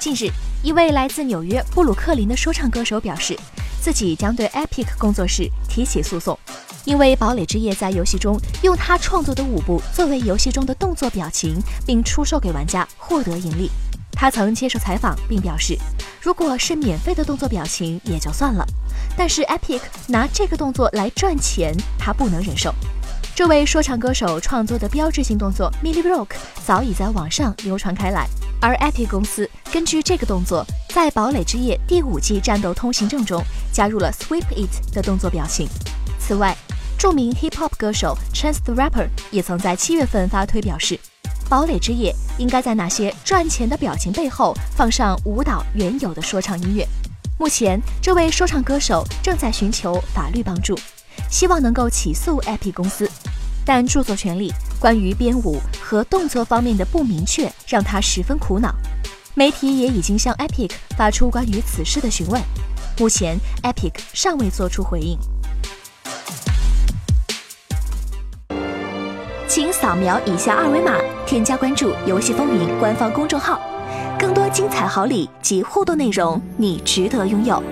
近日，一位来自纽约布鲁克林的说唱歌手表示，自己将对 Epic 工作室提起诉讼，因为《堡垒之夜》在游戏中用他创作的舞步作为游戏中的动作表情，并出售给玩家获得盈利。他曾接受采访并表示，如果是免费的动作表情也就算了，但是 Epic 拿这个动作来赚钱，他不能忍受。这位说唱歌手创作的标志性动作 Millie Rock 早已在网上流传开来，而 Epic 公司根据这个动作，在《堡垒之夜》第五季战斗通行证中加入了 Sweep It 的动作表情。此外，著名 Hip Hop 歌手 Chance the Rapper 也曾在七月份发推表示，《堡垒之夜》应该在那些赚钱的表情背后放上舞蹈原有的说唱音乐。目前，这位说唱歌手正在寻求法律帮助。希望能够起诉 Epic 公司，但著作权利关于编舞和动作方面的不明确让他十分苦恼。媒体也已经向 Epic 发出关于此事的询问，目前 Epic 尚未做出回应。请扫描以下二维码，添加关注“游戏风云”官方公众号，更多精彩好礼及互动内容，你值得拥有。